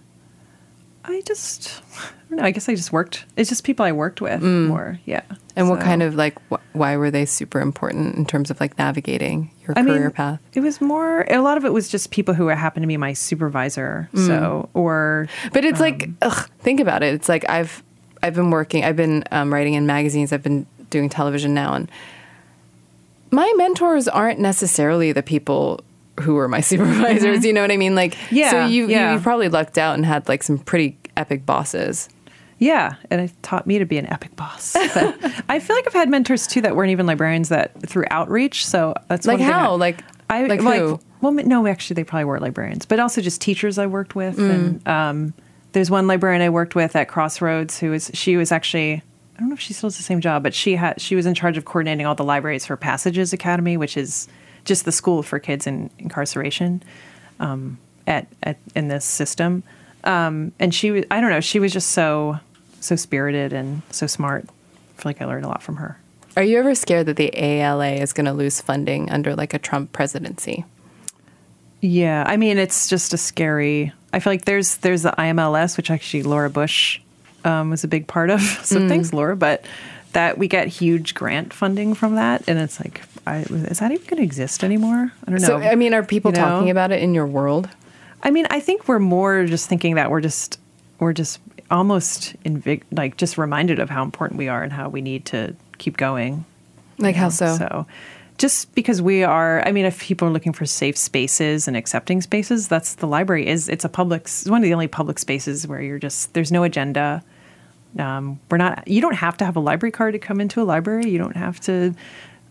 I just, I don't know. I guess I just worked. It's just people I worked with more. Yeah. And what kind of like wh- why were they super important in terms of like navigating your I career mean, path? It was more. A lot of it was just people who happened to be my supervisor. Mm. So, or But it's like, Um, ugh, think about it. It's like I've I've been working. I've been um, writing in magazines. I've been doing television now, and my mentors aren't necessarily the people who were my supervisors. You know what I mean? Like, yeah, so you, yeah. you you probably lucked out and had like some pretty epic bosses. Yeah, and it taught me to be an epic boss. But I feel like I've had mentors too that weren't even librarians that through outreach. So that's Like how? I- Like- I like who? well, no, actually, they probably were librarians, but also just teachers I worked with. Mm. And um, there's one librarian I worked with at Crossroads who was she was actually. I don't know if she still has the same job, but she had she was in charge of coordinating all the libraries for Passages Academy, which is just the school for kids in incarceration um, at, at in this system. Um, and she was I don't know she was just so so spirited and so smart. I feel like I learned a lot from her. Are you ever scared that the ALA is going to lose funding under like a Trump presidency? Yeah, I mean it's just a scary. I feel like there's there's the IMLS, which actually Laura Bush um, was a big part of. So Mm. thanks, Laura. But that we get huge grant funding from that, and it's like, I, is that even going to exist anymore? I don't know. So I mean, are people You know? talking about it in your world? I mean, I think we're more just thinking that we're just we're just almost invig- like just reminded of how important we are and how we need to keep going. Like how so? So, just because we are, I mean, if people are looking for safe spaces and accepting spaces, that's the library is. It's a public, it's one of the only public spaces where you're just there's no agenda. Um, we're not. You don't have to have a library card to come into a library. You don't have to.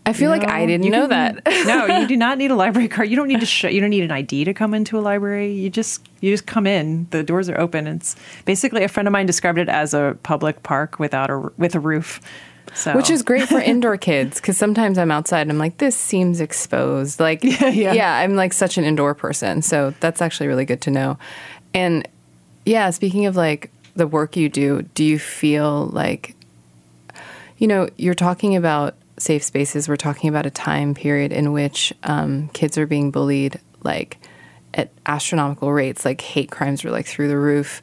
I feel like I didn't you know can- that. no, you do not need a library card. You don't need to show. You don't need an ID to come into a library. You just you just come in. The doors are open. It's basically a friend of mine described it as a public park without a with a roof. So Which is great for indoor kids because sometimes I'm outside and I'm like, this seems exposed. Like, yeah, yeah. I'm like such an indoor person. So that's actually really good to know. And yeah, speaking of like the work you do, do you feel like, you know, you're talking about safe spaces, we're talking about a time period in which um, kids are being bullied like at astronomical rates, like hate crimes were like through the roof.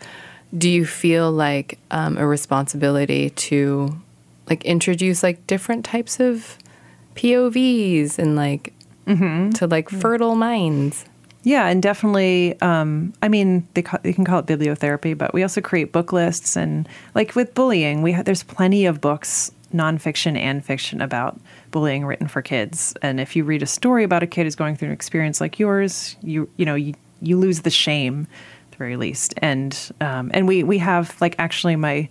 do you feel like um, a responsibility to like introduce like different types of povs and like to like fertile minds Yeah, and definitely. Um, I mean, they call, you can call it bibliotherapy, but we also create book lists and like with bullying, we ha- there's plenty of books, nonfiction and fiction, about bullying written for kids. And if you read a story about a kid who's going through an experience like yours, you you know you you lose the shame, at the very least. And um, and we we have like actually my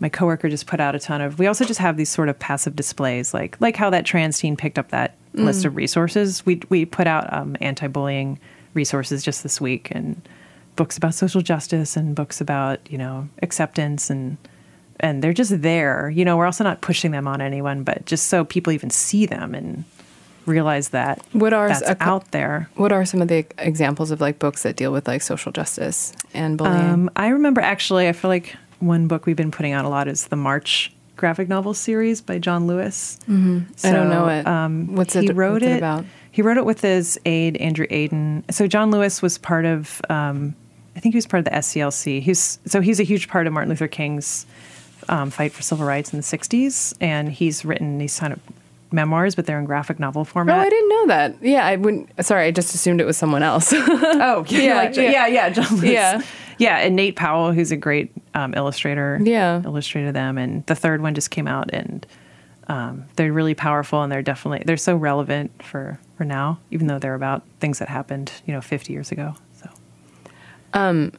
my coworker just put out a ton of we also just have these sort of passive displays like like how that trans teen picked up that list of resources we we put out um, anti-bullying resources just this week and books about social justice and books about you know acceptance and and they're just there you know we're also not pushing them on anyone but just so people even see them and realize that What are that's a out there what are some of the examples of like books that deal with like social justice and bullying Um, I remember actually, I feel like one book we've been putting out a lot is the March graphic novel series by John Lewis. Mm-hmm. I don't know it. What's he it- wrote what's it it about? He wrote it with his aide Andrew Aydin. So John Lewis was part of, um, I think he was part of the SCLC. He's so he's a huge part of Martin Luther King's um, fight for civil rights in the '60s, and he's written these kind of memoirs, but they're in graphic novel format. Oh. I didn't know that. Yeah, I wouldn't. Sorry, I just assumed it was someone else. Oh, Yeah, yeah, like, yeah. yeah, yeah, John Lewis. Yeah. yeah, and Nate Powell, who's a great um, illustrator, Yeah. illustrated them, and the third one just came out, and um, they're really powerful, and they're definitely they're so relevant for for now, even though they're about things that happened, you know, 50 years ago. So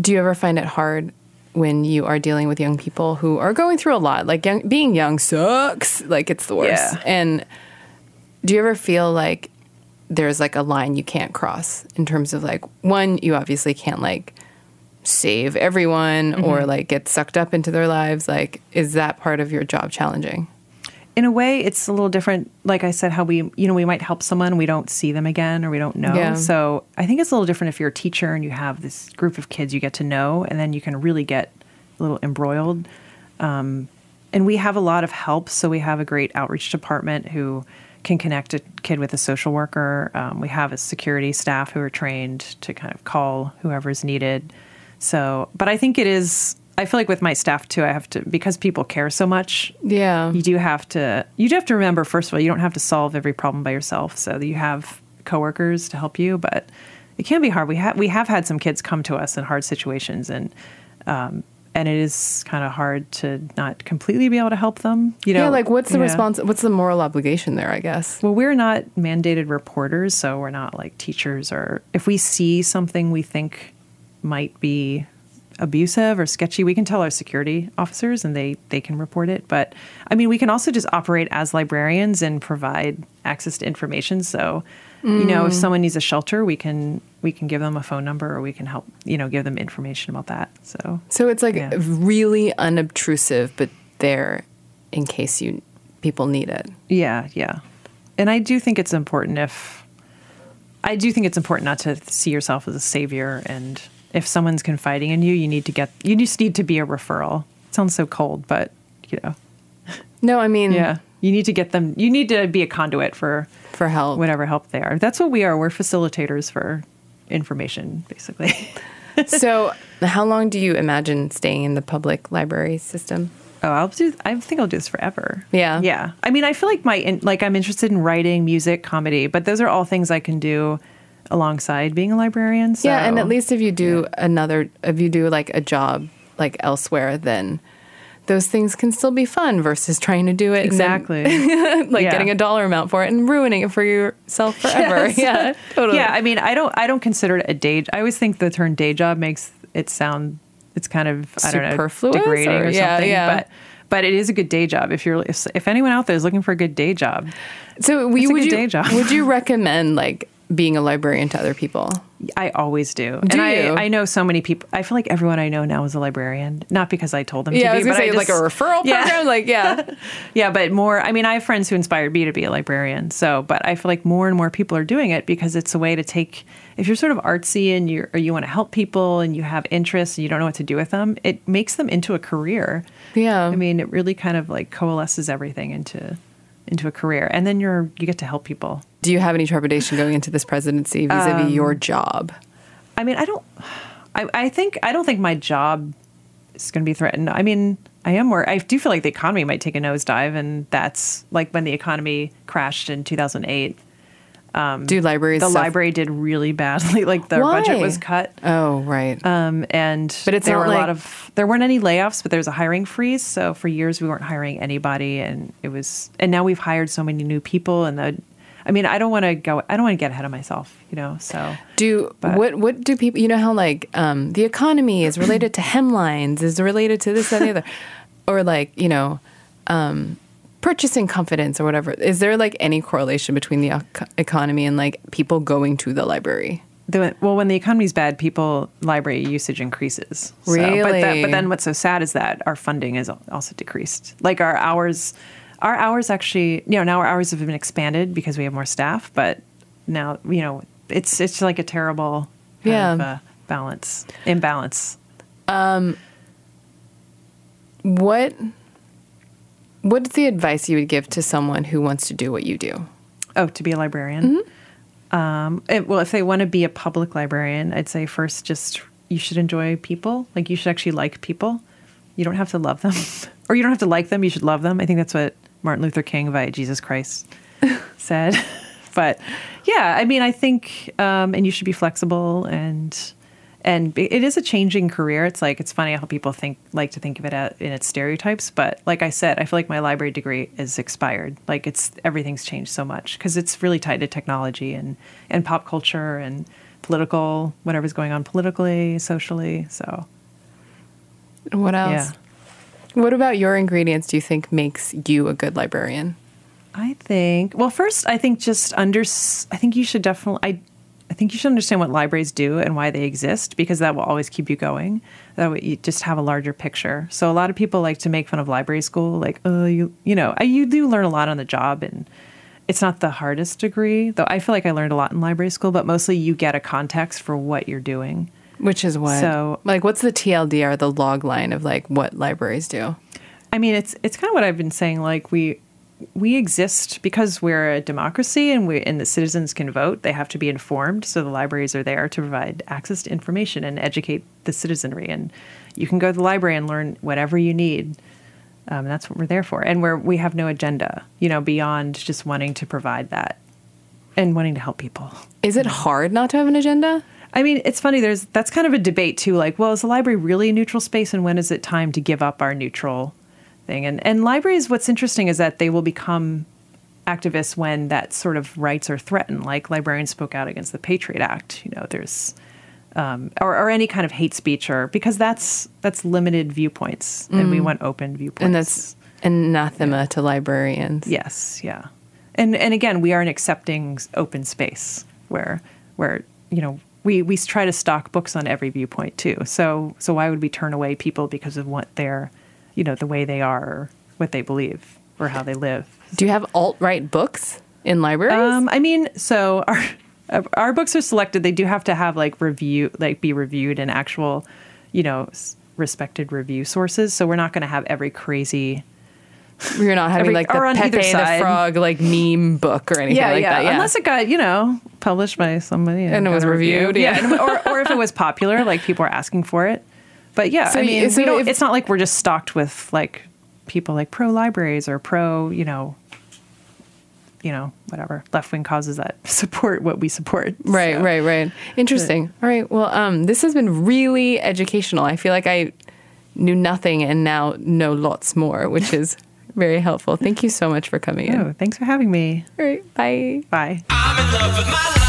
Do you ever find it hard when you are dealing with young people who are going through a lot? Like young, being young sucks. Like it's the worst. Yeah. And do you ever feel like there's like a line you can't cross in terms of like one, you obviously can't like save everyone or mm-hmm. like get sucked up into their lives. Like, is that part of your job challenging? In a way, it's a little different. Like I said, how we you know we might help someone, we don't see them again, or we don't know. Yeah. So I think it's a little different if you're a teacher and you have this group of kids you get to know, and then you can really get a little embroiled. Um, and we have a lot of help, so we have a great outreach department who can connect a kid with a social worker. Um, we have a security staff who are trained to kind of call whoever's needed. So, but I think it is. I feel like with my staff too, I have to because people care so much Yeah. you do have to you do have to remember first of all you don't have to solve every problem by yourself so you have coworkers to help you but it can be hard we have we have had some kids come to us in hard situations and um, and it is kind of hard to not completely be able to help them you know yeah, like what's the yeah. response? What's the moral obligation there? I guess. well we're not mandated reporters so we're not like teachers or if we see something we think might be abusive or sketchy we can tell our security officers and they they can report it but i mean we can also just operate as librarians and provide access to information so you know if mm. someone needs a shelter we can we can give them a phone number or we can help you know give them information about that so So it's like Yeah. really unobtrusive, but there in case you people need it. Yeah, yeah. And I do think it's important if I do think it's important not to see yourself as a savior and if someone's confiding in you, you need to get you just need to be a referral. It sounds so cold, but you know. No, I mean, Yeah. You need to get them you need to be a conduit for for help. whatever help they are. That's what we are. We're facilitators for information, basically. so, how long do you imagine staying in the public library system? Oh, I'll do. I think I'll do this forever. Yeah. yeah. I mean, I feel like my in, like I'm interested in writing, music, comedy, but those are all things I can do alongside being a librarian. So. Yeah, and at least if you do another, if you do like a job like elsewhere, then those things can still be fun versus trying to do it and then, exactly. like Yeah. getting a dollar amount for it and ruining it for yourself forever. Yes. Yeah, totally. Yeah, I mean, I don't. I don't consider it a day. I always think the term day job makes it sound. It's kind of I don't know degrading or- or, yeah, something. yeah. But but it is a good day job if you're if, if anyone out there is looking for a good day job. So we, would you day job. would you recommend like being a librarian to other people? I always do. Do and I, you? I know so many people. I feel like everyone I know now is a librarian. Not because I told them Yeah, to I be, but say I like a referral Yeah. program. Like yeah, Yeah, but more. I mean, I have friends who inspired me to be a librarian. So, but I feel like more and more people are doing it because it's a way to take. If you're sort of artsy and you or you want to help people and you have interests and you don't know what to do with them, it makes them into a career. yeah. I mean, it really kind of like coalesces everything into into a career, and then you're you get to help people. do you have any trepidation going into this presidency vis-a-vis Um, your job? I mean, I don't. I, I think I don't think my job is going to be threatened. I mean, I am where I do feel like the economy might take a nosedive, and that's like when the economy crashed in 2008. Do libraries? The suffer- library did really badly. Like their Why? budget was cut. Oh, right. Um, and But it's there were a lot of there weren't any layoffs, but there was a hiring freeze. So for years we weren't hiring anybody, and it was and now we've hired so many new people, and the, I mean I don't want to go I don't want to get ahead of myself, you know. So Do But- what? What do people? You know how like um, the economy is related to hemlines, is related to this, that, and the other, or like you know, um, purchasing confidence or whatever. Is there like any correlation between the economy and like people going to the library? the, well, when the economy's bad, people library usage increases. So- but, that, Really? but then what's so sad is that our funding is also decreased. Like our hours, our hours actually, you know, now our hours have been expanded because we have more staff. But now, you know, it's it's like a terrible kind Yeah. of, uh, balance imbalance. What What's the advice you would give to someone who wants to do what you do? Oh, to be a librarian. Mm-hmm. Um, it- well, if they want to be a public librarian, I'd say first just you should enjoy people. Like you should actually like people. You don't have to love them, or you don't have to like them. You should love them. I think that's what Martin Luther King via Jesus Christ said. but yeah, I mean, I think, um, and you should be flexible and. And it is a changing career. It's like it's funny how people think like to think of it at, in its stereotypes. But like I said, I feel like my library degree is expired. Like it's everything's changed so much because it's really tied to technology and and pop culture and political whatever's going on politically, socially. So What else? Yeah. What about your ingredients do you think makes you a good librarian? I think well, first I think just under I think you should definitely I I think you should understand what libraries do and why they exist because that will always keep you going. That way you just have a larger picture. So a lot of people like to make fun of library school, like oh you you know you do learn a lot on the job and it's not the hardest degree though. I feel like I learned a lot in library school, but mostly you get a context for what you're doing. Which is what? So- like, what's the TLDR, the log line of like what libraries do? I mean, it's it's kind of what I've been saying. Like we we exist because we're a democracy, and we and the citizens can vote. They have to be informed. So the libraries are there to provide access to information and educate the citizenry. And you can go to the library and learn whatever you need. Um, that's what we're there for. And we're we have no agenda, you know, beyond just wanting to provide that and wanting to help people. Is it hard not to have an agenda? I mean, it's funny. There's that's kind of a debate too. Like, well, is the library really a neutral space, and when is it time to give up our neutral thing? And and libraries, what's interesting is that they will become activists when that sort of rights are threatened. Like librarians spoke out against the Patriot Act. You know, there's um, or, or any kind of hate speech, or because that's that's limited viewpoints, and we want open viewpoints. And that's anathema to librarians. Yes, yeah. And and again, we are an accepting open space where where, you know, we we try to stock books on every viewpoint too. So so why would we turn away people because of what they're, you know, the way they are or what they believe or how they live? Do you have alt right books in libraries? Um, I mean, so our our books are selected. They do have to have like review, like be reviewed in actual, you know, respected review sources. So we're not going to have every crazy You're not having every- like the or on either Pepe the. Frog like meme book or anything yeah, like yeah. that. Yeah. Unless it got, you know, published by somebody And it was a review. reviewed, yeah. and- or, or if it was popular, like people were asking for it. But yeah, So I y- mean, so we don't, if- it's not like we're just stocked with like people like pro libraries or pro, you know, you know, whatever left wing causes that support what we support. Right, So- right, right. Interesting. All right. Well, um, this has been really educational. I feel like I knew nothing and now know lots more, which is very helpful. Thank you so much for coming in. Oh, thanks for having me. All right. Bye. Bye.